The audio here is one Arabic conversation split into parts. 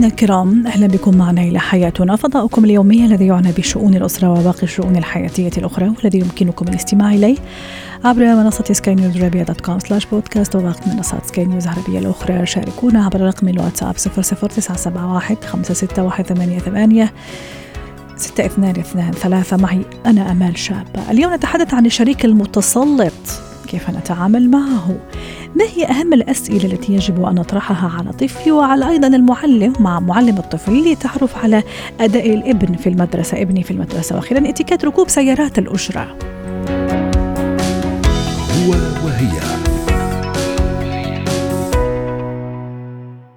مستمعينا الكرام أهلا بكم معنا إلى حياتنا. فضاؤكم اليومي الذي يعنى بشؤون الأسرة وباقي الشؤون الحياتية الأخرى والذي يمكنكم الاستماع إليه عبر منصة سكاي نيوز عربيه dot com slash بودكاست وباقي منصات سكاي نيوز العربيه الأخرى. شاركونا عبر رقم الواتساب 00971 561 ستة اثنان اثنان ثلاثة. معي أنا أمال شابة اليوم نتحدث عن الشريك المتسلط كيف نتعامل معه؟ ما هي أهم الأسئلة التي يجب أن نطرحها على طفلي وعلى أيضا المعلم مع معلم الطفل لتعرف على أداء الابن في المدرسة ابني في المدرسة. وأخيرا اتكات ركوب سيارات الأجرة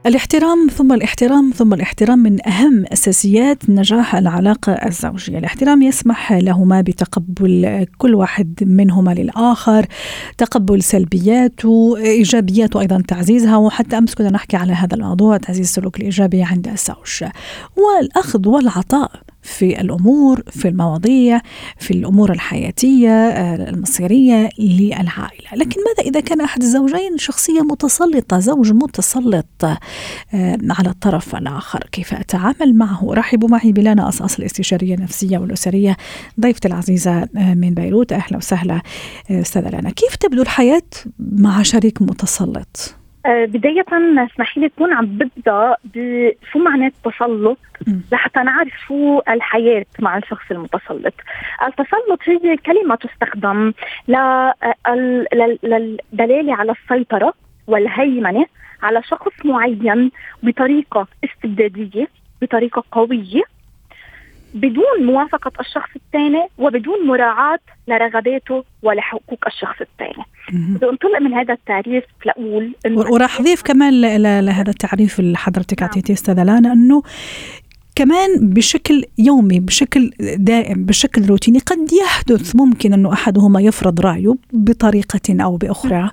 الاحترام ثم الاحترام ثم الاحترام من أهم أساسيات نجاح العلاقة الزوجية، الاحترام يسمح لهما بتقبل كل واحد منهما للآخر، تقبل سلبياته، إيجابياته أيضا تعزيزها وحتى أمس كنا نحكي على هذا الموضوع تعزيز السلوك الإيجابي عند الزوج. والأخذ والعطاء في الأمور في المواضيع في الأمور الحياتية آه، المصيرية للعائلة، لكن ماذا إذا كان أحد الزوجين شخصية متسلطة، زوج متسلط آه، على الطرف الآخر، كيف أتعامل معه؟ رحبوا معي بلانا أصاص الاستشارية النفسية والأسرية ضيفتي العزيزة آه، من بيروت، أهلا وسهلا أستاذة لانا، كيف تبدو الحياة مع شريك متسلط؟ آه، بداية اسمحي لي تكون عم ببدأ بشو معناه التسلط لحتى نعرف شو الحياة مع الشخص المتسلط. التسلط هي كلمة تستخدم للدلالة على السيطرة والهيمنة على شخص معين بطريقة استبدادية بطريقة قوية بدون موافقة الشخص الثاني وبدون مراعاة لرغباته ولحقوق الشخص الثاني بدي أنطلق من هذا التعريف لأقول وراح اضيف كمان لهذا التعريف اللي حضرتك نعم. أعطيتيه أستاذة لانا إنه كمان بشكل يومي بشكل دائم بشكل روتيني قد يحدث ممكن أنه أحدهما يفرض رأيه بطريقة أو بأخرى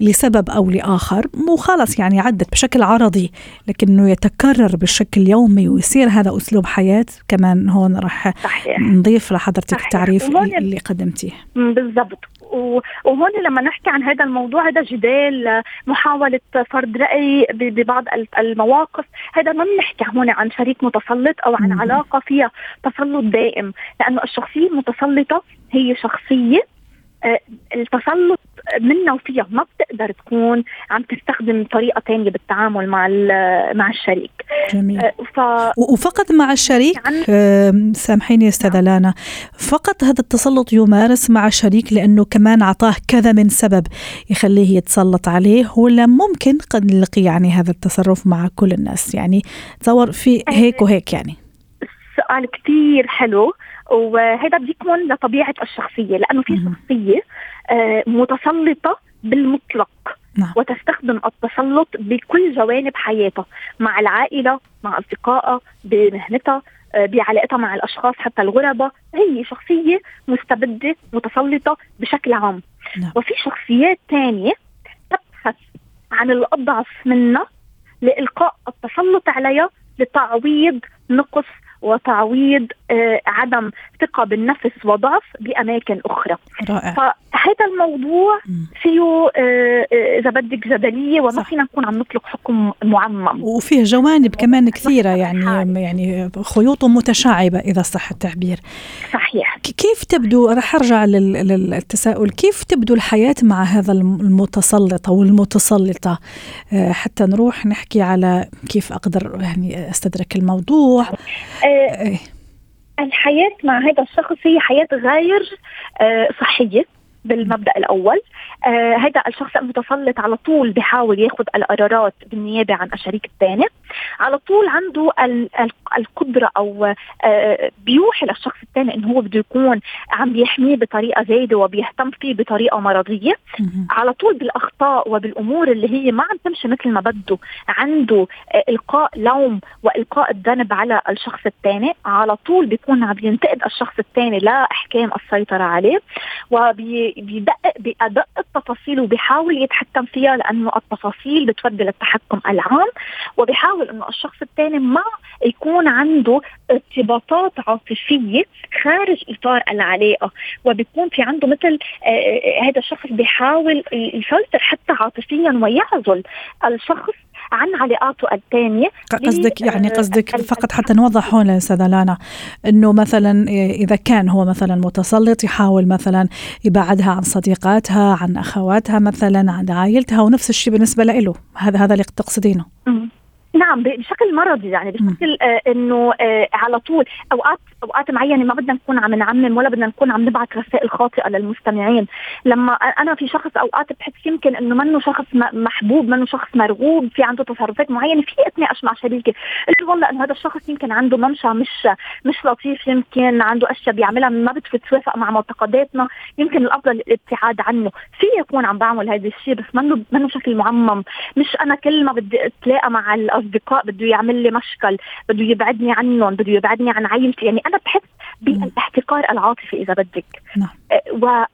لسبب أو لآخر. مو خلص يعني عدت بشكل عرضي لكنه يتكرر بشكل يومي ويصير هذا أسلوب حياة. كمان هون راح نضيف لحضرتك التعريف اللي قدمتيه. بالضبط. وهون لما نحكي عن هذا الموضوع هذا جدال محاولة فرض رأي ببعض المواقف هذا ما بنحكي هون عن شريك متسلط أو عن علاقة فيها تسلط دائم لأنه الشخصية المتسلطة هي شخصية التسلط منا وفيها ما بتقدر تكون عم تستخدم طريقة ثانية بالتعامل مع مع الشريك. جميل. آه، ف... وفقط مع الشريك يعني... سامحيني أستاذة لانا فقط هذا التسلط يمارس مع الشريك لأنه كمان أعطاه كذا من سبب يخليه يتسلط عليه ولا ممكن قد نلقي يعني هذا التصرف مع كل الناس. يعني تصور في هيك وهيك يعني. سؤال كثير حلو. وهذا بيكمن لطبيعة الشخصية لأنه في شخصية آه، متسلطة بالمطلق نعم. وتستخدم التسلط بكل جوانب حياتها مع العائلة مع أصدقائها بمهنتها آه، بعلاقتها مع الأشخاص حتى الغرباء هي شخصية مستبدة متسلطة بشكل عام نعم. وفي شخصيات ثانية تبحث عن الأضعف منها لإلقاء التسلط عليها لتعويض نقص وتعويض آه، عدم ثقة بالنفس وضعف بأماكن أخرى. رائع. فهذا الموضوع فيه آه، آه، إذا بدك جدلية وما فينا نكون عم نطلق حكم معمم. وفيه جوانب كمان كثيرة يعني يعني خيوط متشعبة إذا صح التعبير. صحيح. كيف تبدو رح أرجع للتساؤل كيف تبدو الحياة مع هذا المتسلط أو المتسلطة حتى نروح نحكي على كيف أقدر يعني أستدرك الموضوع. إيه. الحياة مع هذا الشخص هي حياة غير آه، صحية بالمبدأ الأول آه هذا الشخص المتسلط على طول بيحاول ياخذ القرارات بالنيابة عن الشريك الثاني على طول عنده القدرة أو آه بيوحي للشخص الثاني انه هو بده يكون عم بيحميه بطريقة زايدة وبيهتم فيه بطريقة مرضية. على طول بالأخطاء وبالأمور اللي هي ما عم تمشي مثل ما بده عنده آه إلقاء لوم وإلقاء الذنب على الشخص الثاني. على طول بيكون عم ينتقد الشخص الثاني لا إحكام السيطرة عليه. وبيدقق بادق التفاصيل وبيحاول يتحكم فيها لأنه التفاصيل بتودي للتحكم العام. وبيحاول إنه الشخص الثاني ما يكون عنده ارتباطات عاطفية خارج إطار العلاقة وبيكون في عنده مثل آه, آه، هذا الشخص بيحاول يسيطر حتى عاطفيا ويعزل الشخص عن علاقاته الثانية قصدك يعني قصدك فقط حتى نوضح هون استاذه لانا إنه مثلا إذا كان هو مثلا متسلط يحاول مثلا يبعدها عن صديقاتها عن أخواتها مثلا عن عائلتها ونفس الشيء بالنسبة له. هذا هذا اللي تقصدينه. نعم بشكل مرضي يعني بشكل آه إنه آه على طول. أوقات أوقات معينة ما بدنا نكون عم نعمم ولا بدنا نكون عم نبعث رسائل خاطئة للمستمعين. لما أنا في شخص أوقات بحس يمكن إنه منه شخص محبوب منه شخص مرغوب في عنده تصرفات معينة في اتناقش مع شريكي قلت والله إنه هذا الشخص يمكن عنده ممشى مش مش لطيف يمكن عنده أشياء بيعملها ما بتتوافق مع معتقداتنا يمكن الأفضل الابتعاد عنه. في يكون عم بعمل هذا الشيء بس منه منه بشكل معمم. مش أنا كل ما بدي أتلاقى مع الاصدقاء بده يعمل لي مشكل بده يبعدني عنهم بده يبعدني عن عائلتي يعني أنا بحس بالاحتكار العاطفي إذا بدك نعم. أه،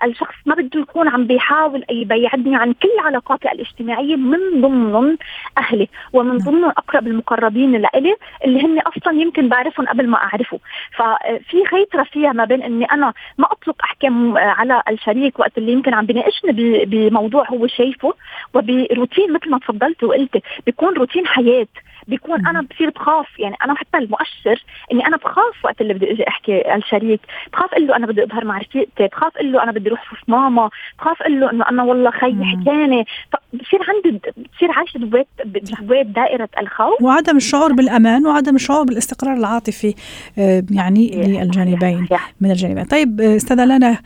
والشخص ما بده يكون عم بيحاول يبعدني عن كل علاقاتي الاجتماعية من ضمنهم أهلي ومن نعم. ضمنهم أقرب المقربين لإلي اللي هن أصلا يمكن بعرفهم قبل ما أعرفه ففي خيط رفيع ما بين إني أنا ما أطلق احكام على الشريك وقت اللي يمكن عم بيناقشني بموضوع هو شايفه وبروتين مثل ما تفضلت وقلتي بيكون روتين حياة بيكون أنا بصير بخاف يعني أنا حتى المؤشر إني أنا بخاف وقت اللي بدي إجي أحكي الشريك بخاف أقول له أنا بدي اظهر مع رفيقتي بخاف أقول له أنا بدي أروح شوف ماما بخاف أقول له إنه أنا والله خيي حكاني بصير عندي بصير عايشة جوات جوات دائرة الخوف. وعدم الشعور بالأمان وعدم الشعور بالاستقرار العاطفي آه، يعني للجانبين من الجانبين. طيب آه، أستاذة لنا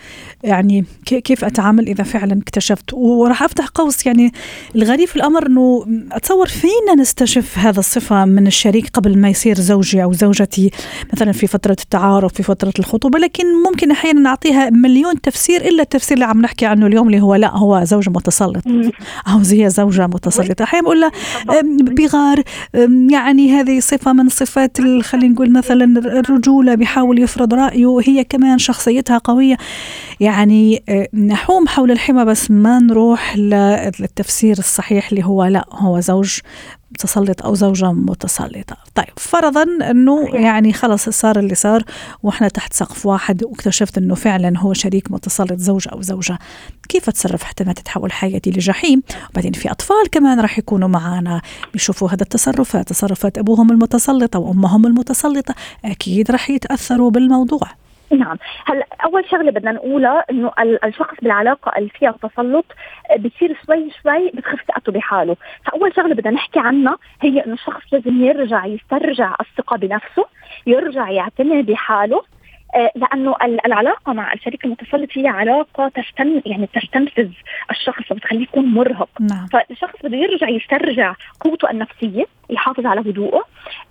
يعني كيف أتعامل إذا فعلا اكتشفت؟ وراح أفتح قوس يعني الغريب في الأمر إنه أتصور فينا نستشف هذا الصفة من الشريك قبل ما يصير زوجي أو زوجتي مثلا في فترة التعارف في فترة الخطوبة لكن ممكن أحيانا نعطيها مليون تفسير إلا التفسير اللي عم نحكي عنه اليوم اللي هو لا هو زوج متسلط. أو هي زوجة متسلطة. أحيانا بقول لها بغار يعني هذه صفة من صفات خلينا نقول مثلا الرجولة بيحاول يفرض رأيه هي كمان شخصيتها قوية. يعني نحوم حول الحمى بس ما نروح للتفسير الصحيح اللي هو لا هو زوج متسلط أو زوجة متسلطة. طيب فرضا إنه يعني خلص صار اللي صار وإحنا تحت سقف واحد واكتشفت إنه فعلا هو شريك متسلط زوج أو زوجة كيف اتصرف حتى ما تتحول حياتي لجحيم؟ وبعدين في أطفال كمان راح يكونوا معنا بيشوفوا هذا التصرفات تصرفات أبوهم المتسلطة وأمهم المتسلطة أكيد راح يتأثروا بالموضوع. نعم. هلا أول شغلة بدنا نقولها إنه الشخص بالعلاقة اللي فيها تسلط بتصير شوي شوي بتخف ثقته بحاله. فأول شغلة بدنا نحكي عنها هي إنه الشخص لازم يرجع يسترجع الثقة بنفسه يرجع يعتني بحاله لأنه العلاقة مع الشريك المتسلط هي علاقة تستن يعني تستنفذ الشخص وبتخليه يكون مرهق. نعم. فالشخص بده يرجع يسترجع قوته النفسية يحافظ على هدوءه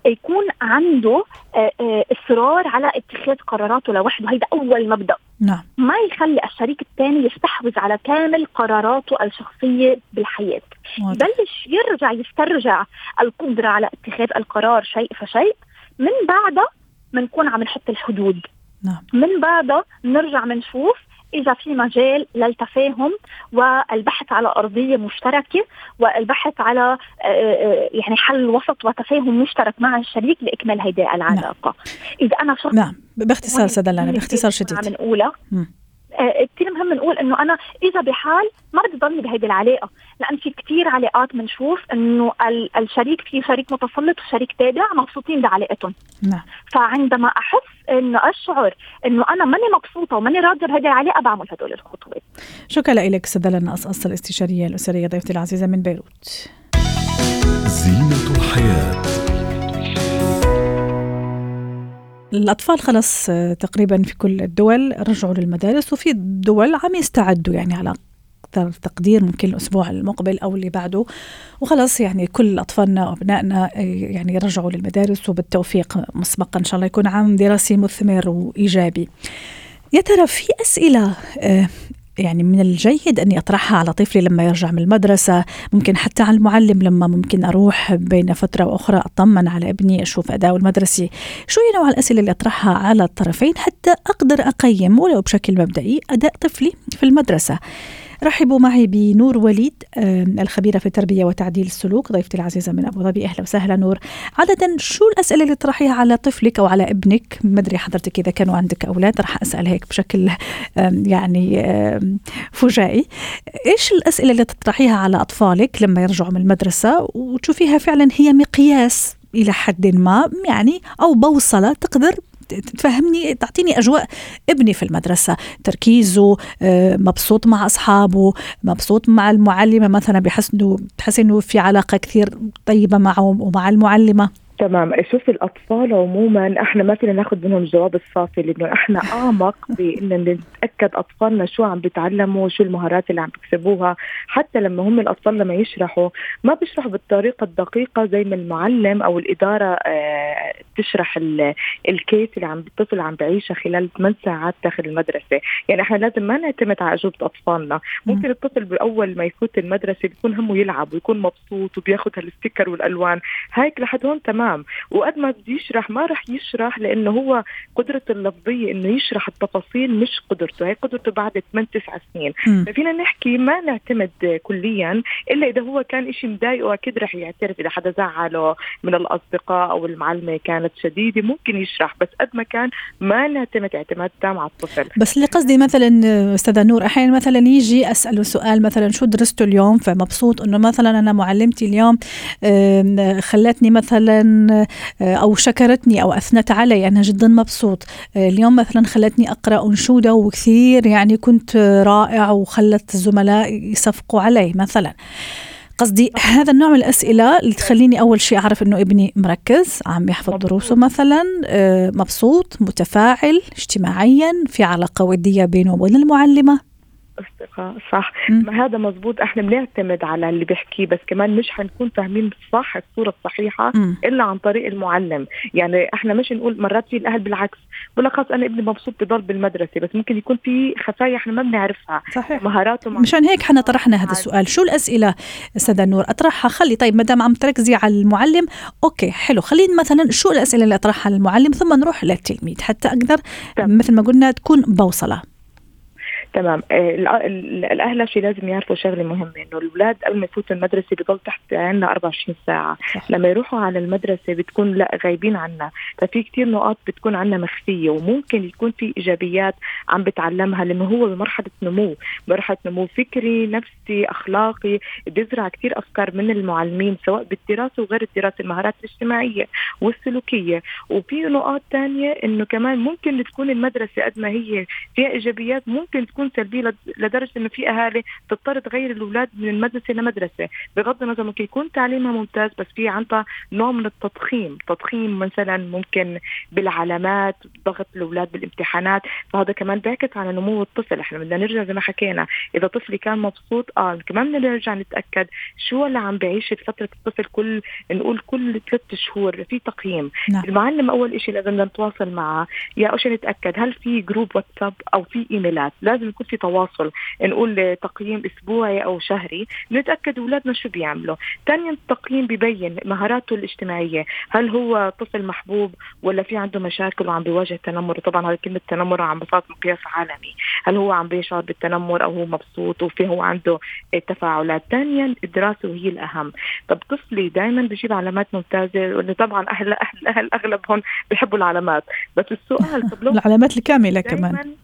يكون عنده آه، آه، إصرار على اتخاذ قراراته لوحده. هيدا أول مبدأ. نعم. ما يخلي الشريك الثاني يستحوذ على كامل قراراته الشخصية بالحياة. بلش يرجع يسترجع القدرة على اتخاذ القرار شيء فشيء. من بعدها بنكون عم نحط الحدود. نعم. من بعدها بنرجع بنشوف إذا في مجال للتفاهم والبحث على أرضية مشتركة والبحث على آه، آه، يعني حل وسط وتفاهم مشترك مع الشريك لإكمال هيدي العلاقة نعم. إذا أنا شخص نعم باختصار سدلانة باختصار شديد عم نقولها كثير مهم نقول إنه أنا إذا بحال ما بدي ضلني بهيدي العلاقة لأن في كثير علاقات بنشوف إنه الشريك في شريك متسلط وشريك تابع مبسوطين بعلاقتهم. نعم. فعندما أحس إنه أشعر إنه أنا ماني مبسوطة وماني راضية بهيدي العلاقة بعمل هدول الخطوات. شكرا لك سدلنا قصقص الاستشارية الأسرية ضيفتي العزيزة من بيروت. زينة الحياة. الأطفال خلص تقريبا في كل الدول رجعوا للمدارس وفي دول عم يستعدوا يعني على أكثر تقدير ممكن الأسبوع المقبل أو اللي بعده. وخلاص يعني كل أطفالنا وأبنائنا يعني رجعوا للمدارس وبالتوفيق مسبقا إن شاء الله يكون عام دراسي مثمر وإيجابي. يا ترى في أسئلة آه، يعني من الجيد أني أطرحها على طفلي لما يرجع من المدرسة ممكن حتى على المعلم لما ممكن أروح بين فترة وأخرى أطمن على ابني أشوف أداؤه المدرسي شو هي نوع الأسئلة اللي أطرحها على الطرفين حتى أقدر أقيم ولو بشكل مبدئي أداء طفلي في المدرسة. رحبوا معي بنور وليد الخبيرة في التربية وتعديل السلوك ضيفتي العزيزة من أبو ظبي. أهلا وسهلا نور. عادة شو الأسئلة اللي تطرحيها على طفلك أو على ابنك؟ ما أدري حضرتك إذا كانوا عندك أولاد رح أسأل هيك بشكل يعني فجائي. إيش الأسئلة اللي تطرحيها على أطفالك لما يرجعوا من المدرسة؟ وتشوفيها فعلا هي مقياس إلى حد ما يعني أو بوصلة تقدر تفهمني تعطيني أجواء ابني في المدرسة. تركيزه آه، مبسوط مع أصحابه مبسوط مع المعلمة مثلا بحس انه بحس إنه في علاقة كثير طيبة معه ومع المعلمة. تمام. شوفي الأطفال عموما إحنا ما فينا ناخذ منهم الجواب الصافي لأنه إحنا أعمق بان نتأكد أطفالنا شو عم بيتعلموا شو المهارات اللي عم بيكسبوها. حتى لما هم الأطفال لما يشرحوا ما بيشرحوا بالطريقة الدقيقة زي ما المعلم أو الإدارة آه تشرح الكيس اللي عم الطفل عم بعيشها خلال 8 ساعات داخل المدرسة. يعني إحنا لازم ما نعتمد على أجوبة أطفالنا. ممكن الطفل بأول ما يفوت المدرسة بيكون همه يلعب ويكون مبسوط وبياخذ هالستيكر والألوان. هيك لحد هون تمام. تمام وقد ما بده يشرح ما رح يشرح لأنه هو قدرته اللفظية إنه يشرح التفاصيل مش قدرته. هي قدرته بعد 8 9 سنين. ففينا نحكي ما نعتمد كليا إلا إذا هو كان شيء مضايقه أكيد رح يعترف. إذا حدا زعله من الأصدقاء أو المعلمة كانت شديدة ممكن يشرح. بس قد ما كان ما نعتمد اعتماد تام على الطفل. بس اللي قصدي مثلا أستاذة نور أحيانا مثلا يجي أسأله سؤال مثلا شو درسته اليوم؟ فمبسوط إنه مثلا أنا معلمتي اليوم خلتني مثلا آه، أو شكرتني أو أثنت علي أنا جدا مبسوط. آه، اليوم مثلا خلتني أقرأ أنشودة وكثير يعني كنت رائع وخلت الزملاء يصفقوا علي مثلا. قصدي هذا النوع من الأسئلة اللي تخليني أول شيء أعرف إنه ابني مركز عم يحفظ دروسه مثلا آه، مبسوط متفاعل اجتماعيا في علاقة ودية بينه وبين المعلمة. اصدقاء صح؟ ما هذا مزبوط إحنا بنعتمد على اللي بيحكيه بس كمان مش حنكون فاهمين صح الصورة الصحيحة م. إلا عن طريق المعلم. يعني إحنا مش نقول مرات في الأهل بالعكس بقول لك أنا ابني مبسوط بضل بالمدرسة بس ممكن يكون في خفايا إحنا ما بنعرفها صحيح. مهاراته مشان هيك إحنا طرحنا هذا السؤال. شو الأسئلة أستاذة نور؟ أطرحها. خلي طيب ما دام عم تركزي على المعلم أوكي حلو. خلينا مثلا شو الأسئلة اللي أطرحها للمعلم ثم نروح للتلميذ حتى أقدر مثل ما قلنا تكون بوصلة. تمام. آه، الأهل شيء لازم يعرفوا شغلة مهمة إنه الأولاد قبل ما يفوتوا المدرسة بضل تحت عنا 24 ساعة. صح. لما يروحوا على المدرسة بتكون لا غايبين عنا. ففي كثير نقاط بتكون عنا مخفية وممكن يكون في إيجابيات عم بتعلمها لأنه هو بمرحلة نمو. مرحلة نمو فكري نفسي أخلاقي بيزرع كثير أفكار من المعلمين سواء بالدراسة وغير الدراسة المهارات الاجتماعية والسلوكية. وفي نقاط ثانية إنه كمان ممكن تكون المدرسة قد ما هي فيها إيجابيات ممكن تكون تكون سلبية لدرجة إنه في أهالي تضطر تغير الأولاد من المدرسة لمدرسة. بغض النظر ممكن يكون تعليمها ممتاز بس في عندها نوع من التضخيم. تضخيم مثلا ممكن بالعلامات ضغط الأولاد بالامتحانات. فهذا كمان بيعكس على نمو الطفل. إحنا بدنا نرجع زي ما حكينا إذا طفلي كان مبسوط آه كمان بدنا نرجع نتأكد شو اللي عم بعيش فترة الطفل كل نقول كل ثلاث شهور في تقييم. نعم. المعلم أول شيء لازم نتواصل معه. يا اول شيء نتأكد هل في جروب واتساب أو في إيميلات. لازم يكون في تواصل نقول تقييم أسبوعي أو شهري نتأكد أولادنا شو بيعملوا. ثانيا التقييم ببين مهاراته الاجتماعية هل هو طفل محبوب ولا في عنده مشاكل وعم بيواجه تنمر؟ طبعا هذه كلمة تنمر عم بصات مقياس عالمي. هل هو عم بيشعر بالتنمر أو هو مبسوط وفي هو عنده تفاعلات؟ ثانيا الدراسة وهي الأهم. طب طفلي دائما بجيب علامات ممتازة وانه طبعا أهل أهل الاهل أغلبهم بيحبوا العلامات. بس السؤال طب لو العلامات الكاملة كمان.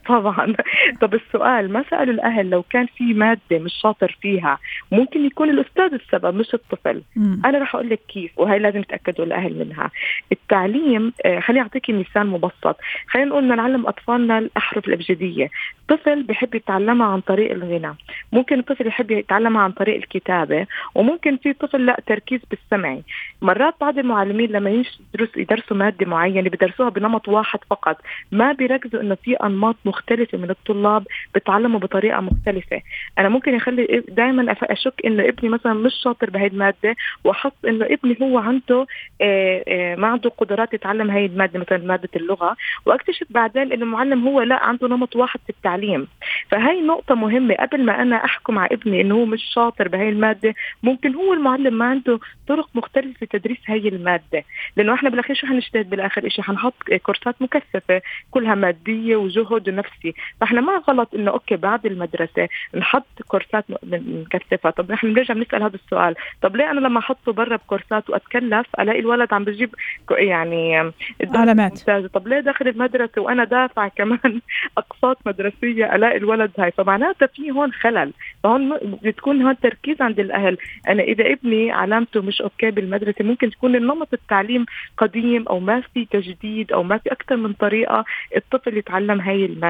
طبعا. طب السؤال ما سالوا الأهل لو كان في مادة مش شاطر فيها ممكن يكون الأستاذ السبب مش الطفل؟ م. أنا راح أقول لك كيف وهي لازم يتأكدوا الأهل منها. التعليم آه خليني اعطيكي مثال مبسط. خلينا نقول نعلم أطفالنا الأحرف الأبجدية. طفل بيحب يتعلمها عن طريق الغناء ممكن الطفل يحب يتعلمها عن طريق الكتابة وممكن في طفل لا تركيز بالسمعي مرات بعض المعلمين لما يدرس يدرسوا مادة معينة بدرسوها بنمط واحد فقط. ما بيركزوا إنه في أنماط مختلفة من الطلاب بتعلموا بطريقة مختلفة. أنا ممكن أخلي دائما أشك إنه ابني مثلا مش شاطر بهي الماده واحط إنه ابني هو عنده آه، آه، ما عنده قدرات يتعلم هي الماده مثلا مادة اللغة. وأكتشف بعدين إنه المعلم هو لا عنده نمط واحد في التعليم. فهي نقطة مهمة. قبل ما أنا أحكم على ابني إنه هو مش شاطر بهي الماده ممكن هو المعلم ما عنده طرق مختلفة في تدريس هي المادة. لأنه إحنا بالأخير شو حنجتهد؟ بالآخر شيء حنحط كورسات مكثفة كلها مادية وجهد ونفسي فإحنا ما غلط إنه أوكي بعد المدرسة نحط كورسات مكثفه طب نحن بنرجع بنسأل هذا السؤال. طب ليه أنا لما أحطه برا بكورسات وأتكلف ألاقي الولد عم بجيب يعني علامات. طب ليه داخل المدرسة وأنا دافع كمان أقساط مدرسية ألاقي الولد هاي؟ فمعناتها في هون خلل. فهون بتكون هون تركيز عند الأهل. أنا إذا ابني علامته مش أوكي بالمدرسة ممكن تكون النمط التعليم قديم أو ما في تجديد أو ما في أكثر من طريقة الطفل يتعلم هاي الماده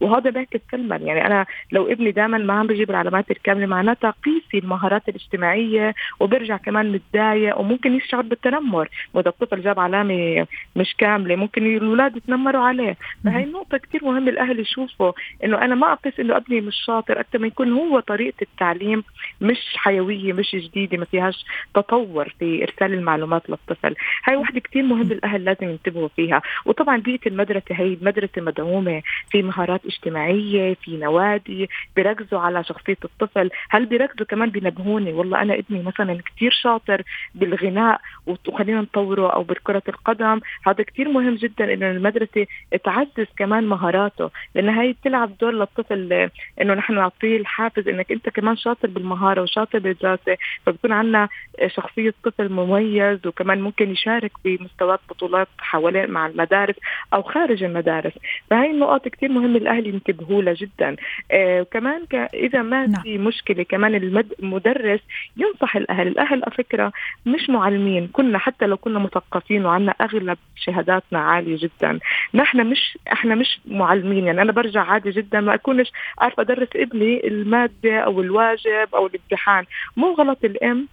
وهذا بيعكس سلبا يعني أنا لو ابني دائما ما عم بجيب العلامات الكاملة معناتها قيسي المهارات الاجتماعية وبرجع كمان متضايق وممكن يشعر بالتنمر. وإذا الطفل جاب علامة مش كاملة ممكن الأولاد يتنمروا عليه. فهي النقطه كثير مهم الأهل يشوفوا إنه أنا ما أقيس إنه أبني مش شاطر أكثر ما يكون هو طريقة التعليم مش حيوية مش جديدة ما فيهاش تطور في إرسال المعلومات للطفل. هاي وحده كثير مهم الأهل لازم ينتبهوا فيها. وطبعا بيئة المدرسة هي المدرسة مدعومة في مهارات اجتماعية في نوادي بيركزوا على شخصية الطفل. هل بيركزوا كمان بينبهوني والله أنا ابني مثلا كثير شاطر بالغناء وخلينا نطوره أو بكره القدم. هذا كثير مهم جدا إنه المدرسة تعزز كمان مهاراته لأن هي بتلعب دور للطفل إنه نحن نعطيه الحافز إنك أنت كمان شاطر بالمهارة وشاطر بالدراسة. فبكون عندنا شخصية طفل مميز وكمان ممكن يشارك بمستويات بطولات حوالين مع المدارس أو خارج المدارس. فهي النقاط كثير مهم الأهل ينتبهوا لها جدا. آه وكمان إذا ما نعم. في مشكلة كمان المدرس ينصح الأهل. الأهل على فكرة مش معلمين. كنا حتى لو كنا مثقفين وعندنا أغلب شهاداتنا عالية جدا. نحن مش إحنا مش معلمين. يعني أنا برجع عادي جدا ما أكونش عارفة أدرس ابني المادة أو الواجب أو الامتحان. مو غلط الأم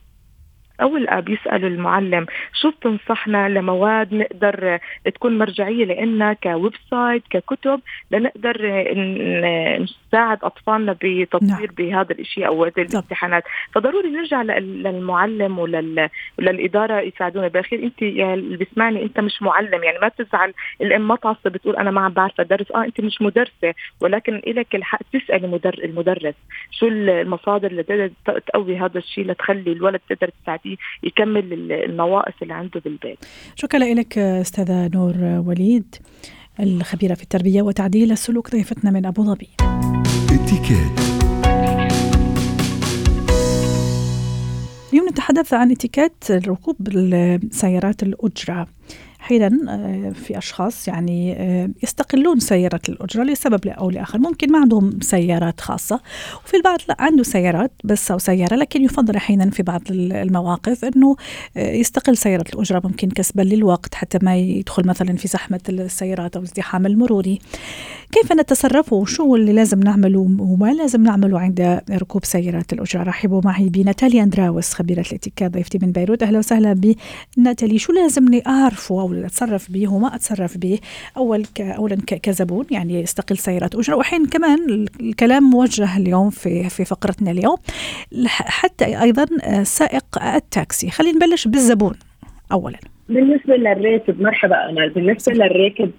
أو الأب يسالوا المعلم شو بتنصحنا لمواد نقدر تكون مرجعية لنا ك website ككتب لنقدر نساعد أطفالنا بتطوير نعم. بهذا الشيء أو الامتحانات؟ فضروري نرجع للمعلم ولل... وللإدارة يساعدونا. بالاخير أنت يا اللي بيسمعني أنت مش معلم يعني ما تزعل الأم ما تعصب بتقول أنا ما عم بعرف أدرس. آه أنت مش مدرسة ولكن لك الحق تسالي مدر... المدرس شو المصادر اللي تقدر تقوي هذا الشيء لتخلي الولد تقدر يكمل النواقص اللي عنده بالبيت. شكرا لك أستاذة نور وليد الخبيرة في التربية وتعديل السلوك ضيفتنا من أبو ظبي. اليوم نتحدث عن اتيكيت ركوب سيارات الأجرة. أحيانا آه، في أشخاص يعني آه، يستقلون سياره الأجرة لسبب أو لآخر. ممكن ما عندهم سيارات خاصة وفي البعض لا عنده سيارات بس أو سيارة لكن يفضل أحيانا في بعض المواقف إنه آه، يستقل سيارة الأجرة ممكن كسبا للوقت حتى ما يدخل مثلا في زحمة السيارات أو الازدحام المروري. كيف نتصرف وشو اللي لازم نعمله وما لازم نعمله عند ركوب سيارات الأجرة؟ رحبوا معي بناتاليا أندراوس خبيرة الاتيكيت ضيفتي من بيروت. أهلا وسهلا بناتالي. شو لازمني أعرفه أو أتصرف به وما أتصرف به. أول ك اولا كزبون يعني استقل سيارات أجرة. واحيانا كمان الكلام موجه اليوم في في فقرتنا اليوم. حتى أيضا سائق التاكسي. خلينا نبلش بالزبون اولا. بالنسبة للراكب مرحبا امل بالنسبة للراكب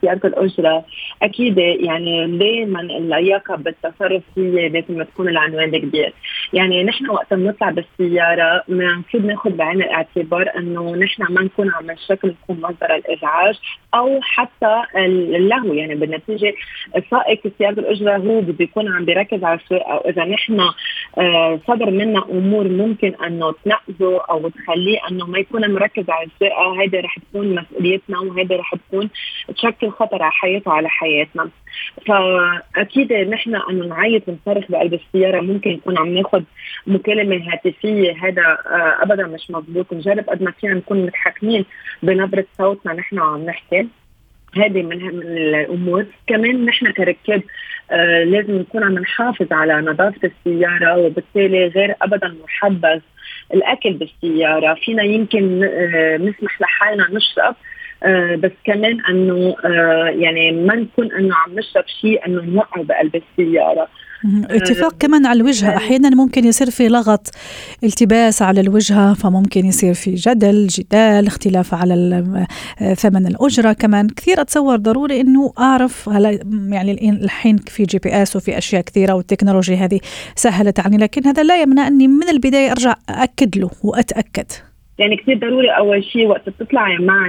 سيارة الأجرة أكيد يعني دائما اللياقة بالتصرف هي لازم تكون العنوان الكبير. يعني نحن وقت بنطلع بالسيارة المفروض ناخذ بعين الاعتبار إنه نحن ما نكون عم نشكل نكون مصدر الإزعاج أو حتى اللهو يعني بالنتيجة سائق سيارة الأجرة هو بده يكون عم بيركز على السواقه واذا نحن صدر منا أمور ممكن إنه تنقذه أو تخليه إنه ما يكون مركز على السرقه هيدي رح تكون مسؤوليتنا وهيدي رح تكون تشكل خطر على حياته على حياتنا. فأكيد نحن انه نعيط ونصرخ بقلب السيارة ممكن يكون عم ناخذ مكالمة هاتفية. هذا آه، ابدا مش مضبوط نجرب قد ما فينا نكون متحكمين بنبرة صوتنا نحن عم نحكي. هذه من الأمور. كمان نحن كركاب آه لازم نكون عم نحافظ على نظافة السيارة وبالتالي غير ابدا محبذ الأكل بالسيارة. فينا يمكن آه نسمح لحالنا نشرب بس كمان إنه آه يعني ما نكون إنه عم نشرب شيء إنه نوقعه بقلب السيارة. اتفاق كمان على الوجهة. أحيانا ممكن يصير في لغط التباس على الوجهة فممكن يصير في جدل جدال اختلاف على ثمن الأجرة كمان. كثير أتصور ضروري أنه أعرف هلا يعني الحين في GPS وفي أشياء كثيرة والتكنولوجيا هذه سهلت عني لكن هذا لا يمنع أني من البداية أرجع أكد له وأتأكد. يعني كثير ضروري أول شيء وقت تطلعي مع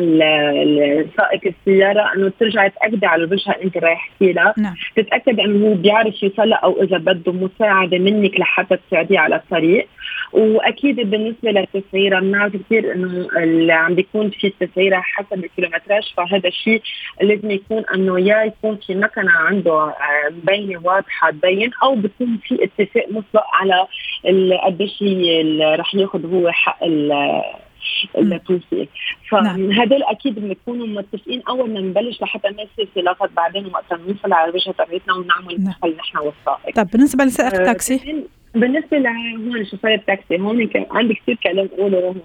سائق السيارة إنه ترجعي تأكدي على الوجهه اللي أنت رايح فيها نعم. تتاكد إنه هو بيعرف يوصلها أو إذا بده مساعدة منك لحتى تساعديه على الطريق. وأكيد بالنسبة للتسعيرة بنعرف كثير إنه اللي عم بيكون في التسعيره حسب الكيلومتراج. فهذا الشيء لازم يكون إنه يا يكون في مكنة عنده آه، مبينة واضحة تبين أو بيكون في اتفاق مسبق على قديش رح ياخذ هو حق التوصيل فهدول نعم. أكيد بنكونوا متفقين. أول ما نبلش لحتى يصير خلافات بعدين وقت نوصل على وجهه طريقتنا ونعمل نعم. نحن والسائق طيب بالنسبة لسائق آه، تاكسي؟ بالنسبة لهون شوفير التاكسي هون عندي كثير كلام أقوله هون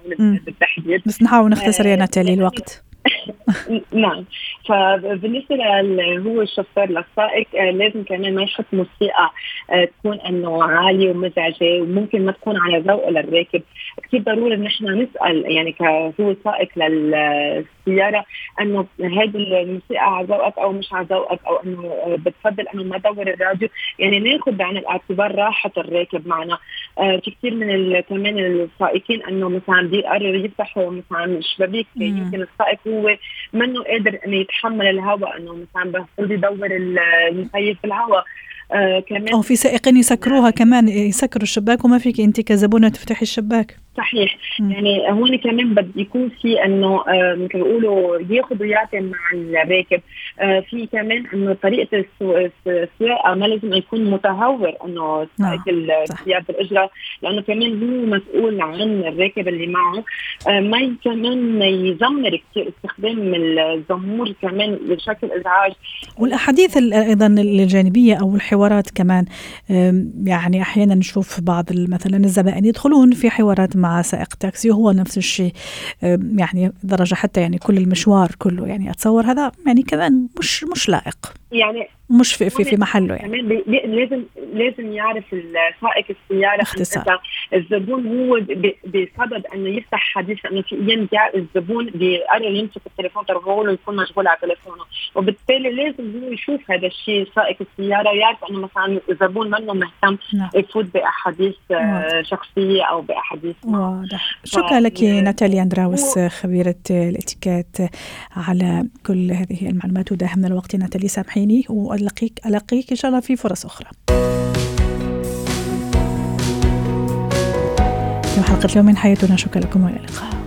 بالتحديد. بس نحاول نختصر يا ناتالي الوقت. نعم. فبالنسبة هو الشوفير للسائق آه، لازم كمان ما يحط موسيقى آه، تكون إنه عالية ومزعجة وممكن ما تكون على ذوق للراكب كثير ضروري إن إحنا نسأل يعني كهو سائق للسيارة إنه هذه الموسيقى على ذوقك أو مش على ذوقك أو إنه آه، بتفضل إنه ما دور الراديو. يعني ناخذ بعين الاعتبار راحة الراكب معنا. في كثير من كمان السائقين إنه مثلا بيقرروا يفتحوا مثلا الشبابيك يمكن السائق هو منه قادر إنه يتحمل الهواء إنه مثلا المفروض يدور المكيف الهواء آه كمان أو في سائقين يسكروها كمان يسكروا الشباك وما فيك أنت كزبونه تفتحي الشباك. صحيح. م. يعني هون كمان بده يكون في إنه آه مثل بيقولوا ياخذ ويعطي مع الراكب. آه في كمان إنه طريقة السواقة ما لازم يكون متهور إنه سائق نعم، سيارة الإجرة لأنه كمان هو مسؤول عن الراكب اللي معه. آه ما كمان يزمر كثير استخدام الزمور كمان بشكل إزعاج. والأحاديث أيضا الجانبية أو الحوارات كمان يعني أحيانا نشوف بعض مثلا الزبائن يدخلون في حوارات مع سائق تاكسي وهو نفس الشيء. يعني درجة حتى يعني كل المشوار كله يعني أتصور هذا يعني كمان مش مش لائق. يعني مش في في, في محله يعني. لازم لازم يعرف سائق السيارة اختصار. الزبون هو بصدد أنه يفتح حديث لأنه في أيام الزبون بيقرر يمسك التليفون تبعه يكون مشغول على تليفونه. وبالتالي لازم هو يشوف هذا الشيء سائق السيارة يعرف أنه مثلا الزبون منه مهتم نعم. يفوت بأحاديث آه، شخصية أو بأحاديث. واضح. شكرا لك ناتاليا أندراوس خبيرة الاتيكيت على كل هذه المعلومات وداهمنا الوقت. ناتالي سامحيني والقيك ألقيك إن شاء الله في فرص أخرى. حلقة اليوم من حياتنا شكرا لكم وإلى اللقاء.